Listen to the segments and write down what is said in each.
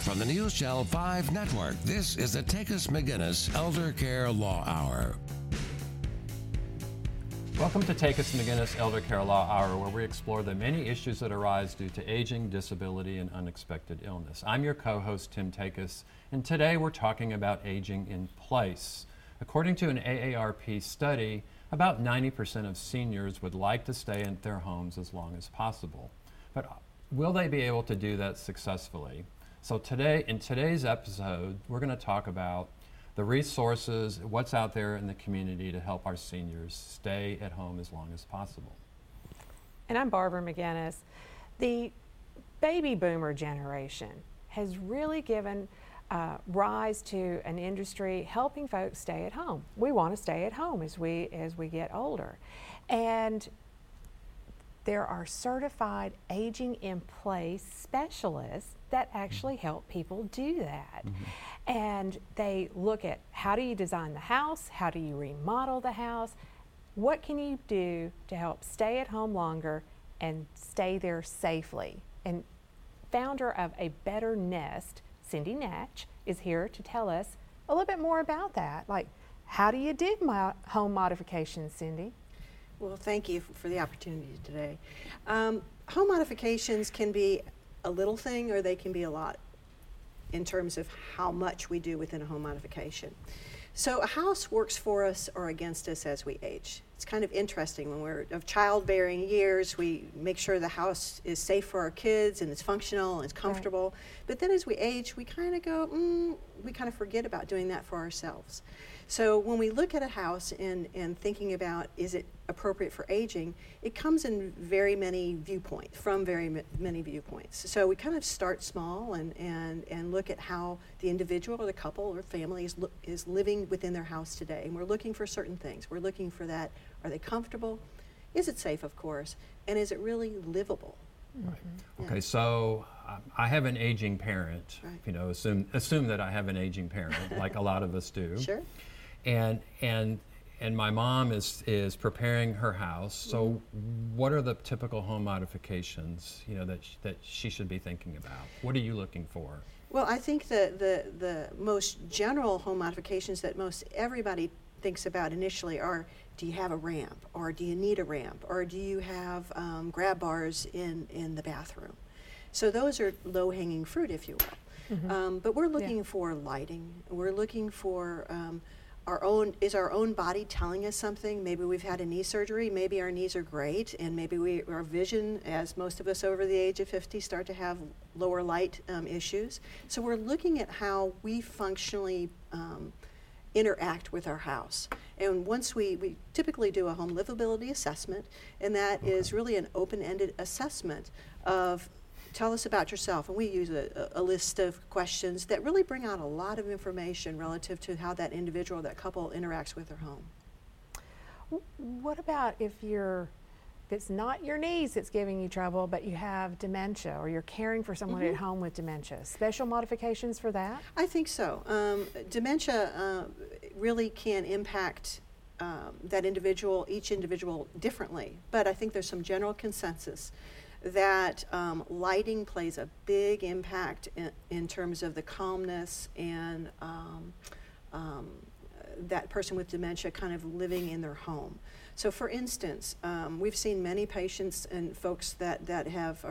From the News Channel 5 network, this is the Takacs McGinnis Elder Care Law Hour. Welcome to Takacs McGinnis Elder Care Law Hour, where we explore the many issues that arise due to aging, disability, and unexpected illness. I'm your co host, Tim Takacs, and today we're talking about aging in place. According to an AARP study, about 90% of seniors would like to stay in their homes as long as possible. But will they be able to do that successfully? So today, in today's episode, we're going to talk about the resources, what's out there in the community to help our seniors stay at home as long as possible. And I'm Barbara McGinnis. The baby boomer generation has really given uh, rise to an industry helping folks stay at home. We want to stay at home as we as we get older, and there are certified aging in place specialists that actually help people do that. Mm-hmm. And they look at how do you design the house, how do you remodel the house, what can you do to help stay at home longer and stay there safely. And founder of A Better Nest, Cindy Natch, is here to tell us a little bit more about that. Like, how do you do mo- home modifications, Cindy? Well, thank you for the opportunity today. Um, home modifications can be a little thing or they can be a lot in terms of how much we do within a home modification. So a house works for us or against us as we age. It's kind of interesting when we're of childbearing years, we make sure the house is safe for our kids and it's functional and it's comfortable. Right. But then as we age, we kind of go, mm, we kind of forget about doing that for ourselves. So when we look at a house and, and thinking about is it appropriate for aging, it comes in very many viewpoints, from very many viewpoints. So we kind of start small and, and, and look at how the individual or the couple or family is, is living within their house today. And we're looking for certain things. We're looking for that, are they comfortable? Is it safe, of course? And is it really livable? Right. Mm-hmm. Okay, so um, I have an aging parent. Right. You know, assume assume that I have an aging parent, like a lot of us do. Sure and and and my mom is is preparing her house. So, what are the typical home modifications you know that sh- that she should be thinking about? What are you looking for? Well, I think the the the most general home modifications that most everybody thinks about initially are: Do you have a ramp, or do you need a ramp, or do you have um, grab bars in in the bathroom? So those are low hanging fruit, if you will. Mm-hmm. Um, but we're looking yeah. for lighting. We're looking for um, our own is our own body telling us something? Maybe we've had a knee surgery maybe our knees are great and maybe we our vision as most of us over the age of 50 start to have lower light um, issues. So we're looking at how we functionally um, interact with our house. And once we, we typically do a home livability assessment and that okay. is really an open-ended assessment of tell us about yourself. And we use a, a, list of questions that really bring out a lot of information relative to how that individual, that couple interacts with their home. What about if you're if it's not your knees that's giving you trouble, but you have dementia or you're caring for someone mm-hmm. at home with dementia. Special modifications for that? I think so. Um, dementia uh, really can impact um, that individual, each individual differently, but I think there's some general consensus that um, lighting plays a big impact in, in, terms of the calmness and um, um, that person with dementia kind of living in their home. So, for instance, um, we've seen many patients and folks that, that have,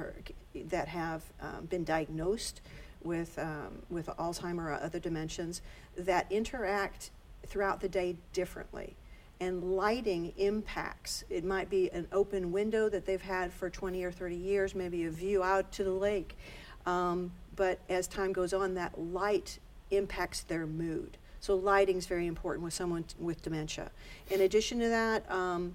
that have um, been diagnosed with, um, with Alzheimer or other dementias that interact throughout the day differently and lighting impacts. It might be an open window that they've had for 20 or 30 years, maybe a view out to the lake. Um, but as time goes on, that light impacts their mood. So lighting is very important with someone t- with dementia. In addition to that, um,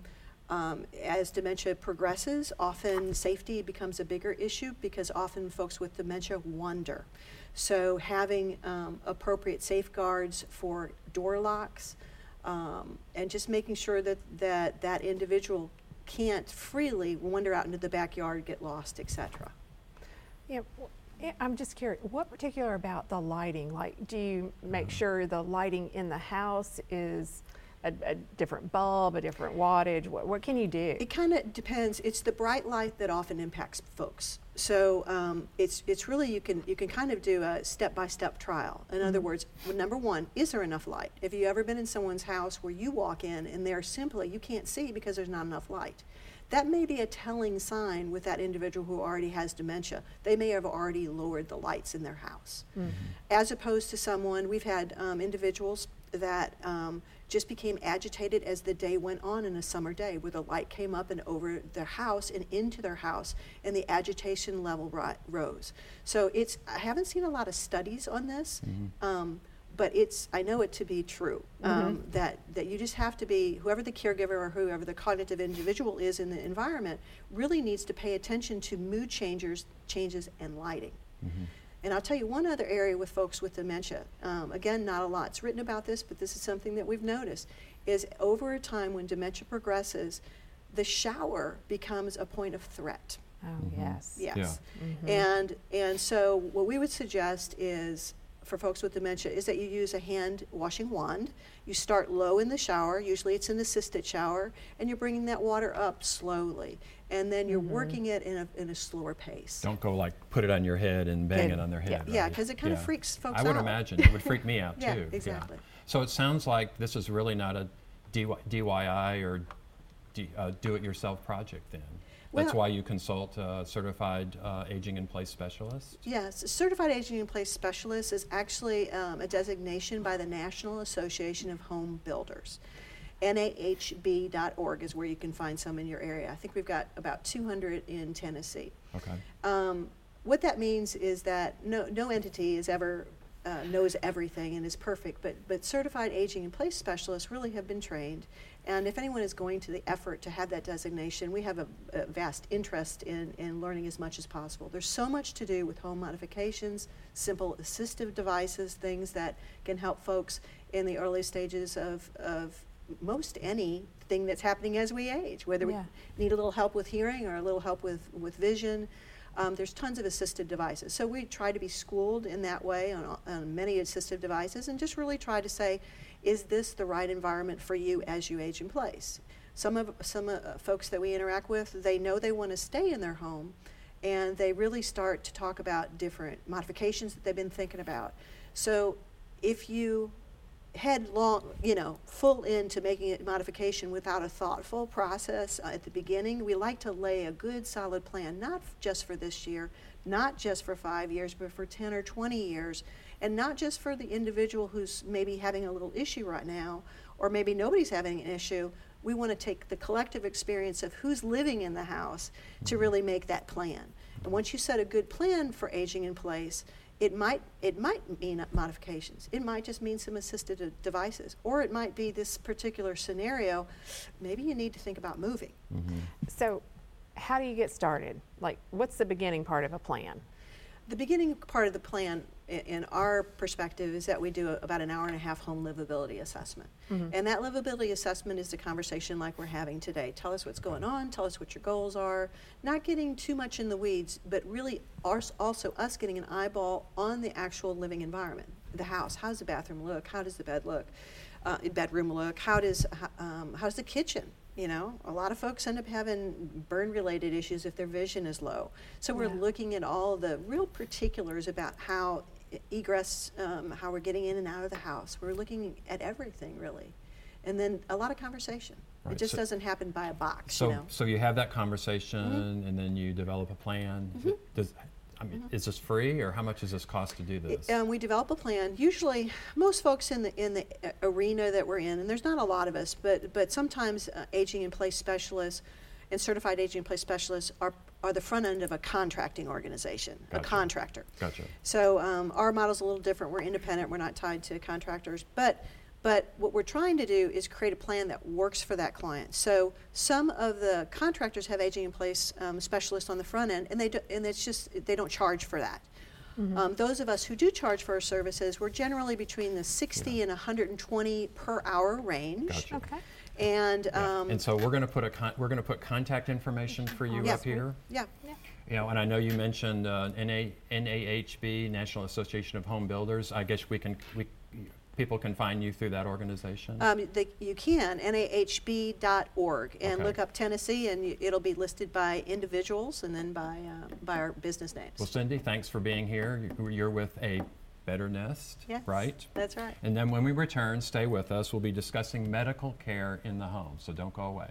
um, as dementia progresses, often safety becomes a bigger issue because often folks with dementia wander. So having um, appropriate safeguards for door locks, um, and just making sure that, that that individual can't freely wander out into the backyard, get lost, etc. Yeah, I'm just curious, what particular about the lighting? Like, do you make sure the lighting in the house is a, a different bulb, a different wattage? What, what can you do? It kind of depends. It's the bright light that often impacts folks. So um, it's it's really you can you can kind of do a step by step trial. In other words, number one, is there enough light? Have you ever been in someone's house where you walk in and they're simply you can't see because there's not enough light? That may be a telling sign with that individual who already has dementia. They may have already lowered the lights in their house. As opposed to someone, we've had um, individuals that um, just became agitated as the day went on in a summer day, where the light came up and over their house and into their house, and the agitation level ri- rose. So it's I haven't seen a lot of studies on this, um, but it's I know it to be true um, that that you just have to be whoever the caregiver or whoever the cognitive individual is in the environment really needs to pay attention to mood changes, changes and lighting. And I'll tell you one other area with folks with dementia. Um, again, not a lot's written about this, but this is something that we've noticed: is over a time when dementia progresses, the shower becomes a point of threat. oh, yes. Yes. And and so what we would suggest is for folks with dementia is that you use a hand washing wand. You start low in the shower, usually it's an assisted shower, and you're bringing that water up slowly. And then you're mm-hmm. working it in a, in a slower pace. Don't go like put it on your head and bang Yeah. it on their head. Yeah, right? 'cause it kinda freaks folks out. I would out. imagine it would freak me out too. Yeah, too. exactly. So it sounds like this is really not a DY, DIY or D, uh, do-it-yourself project then. That's Well- why you consult a certified uh, aging in place specialist. Yes, Certified Aging in Place Specialist is actually um, a designation by the National Association of Home Builders. NAHB.org is where you can find some in your area. I think we've got about 200 in Tennessee. Okay. Um, what that means is that no, no entity is ever uh, knows everything and is perfect, but, but certified aging in place specialists really have been trained. And if anyone is going to the effort to have that designation, we have a, a vast interest in, in learning as much as possible. There's so much to do with home modifications, simple assistive devices, things that can help folks in the early stages of, of most anything that's happening as we age, whether Yeah. we need a little help with hearing or a little help with, with vision. Um, there's tons of assistive devices. So we try to be schooled in that way on, on many assistive devices and just really try to say, is this the right environment for you as you age in place? Some of some uh, folks that we interact with, they know they want to stay in their home, and they really start to talk about different modifications that they've been thinking about. So if you headlong, you know, full into making a modification without a thoughtful process uh, at the beginning. We like to lay a good solid plan, not just for this year, not just for five years, but for 10 or 20 years, and not just for the individual who's maybe having a little issue right now, or maybe nobody's having an issue. We want to take the collective experience of who's living in the house to really make that plan. And once you set a good plan for aging in place, it might it might mean modifications. It might just mean some assisted devices, or it might be this particular scenario. Maybe you need to think about moving. Mm-hmm. So, how do you get started? Like, what's the beginning part of a plan? The beginning part of the plan, in our perspective, is that we do a, about an hour and a half home livability assessment. And that livability assessment is a conversation like we're having today. Tell us what's going on, tell us what your goals are, not getting too much in the weeds, but really ours, also us getting an eyeball on the actual living environment, the house. How does the bathroom look? How does the bed look? Uh, bedroom look? How does, um, how's the kitchen? You know, a lot of folks end up having burn related issues if their vision is low. So we're Yeah. looking at all the real particulars about how egress, um, how we're getting in and out of the house. We're looking at everything really. And then a lot of conversation. Right, It just so- doesn't happen by a box, So, you know. Mm-hmm. so you have that conversation, and then you develop a plan. Does, I mean, is this free, or how much does this cost to do this? Um, we develop a plan. Usually, most folks in the in the arena that we're in, and there's not a lot of us, but but sometimes uh, aging in place specialists and certified aging in place specialists are are the front end of a contracting organization, a contractor. Gotcha. So um, our model's a little different. We're independent. We're not tied to contractors. But but what we're trying to do is create a plan that works for that client. So some of the contractors have aging in place um, specialists on the front end, and they do, and it's just they don't charge for that. Um, those of us who do charge for our services, we're generally between the 60 and 120 per hour range. Gotcha. Okay. And Yeah. um, and so we're going to put a con- we're going to put contact information for you Yeah. up here. yeah, yeah. You know, and I know you mentioned uh, NA, NAHB, National Association of Home Builders. I guess we can we people can find you through that organization? Um, they, you can, nahb.org, and Okay. look up Tennessee, and y- it'll be listed by individuals and then by, uh, by our business names. well, Cindy, thanks for being here. You're with a Better Nest, Yes, right? That's right. And then when we return, stay with us. We'll be discussing medical care in the home, so don't go away.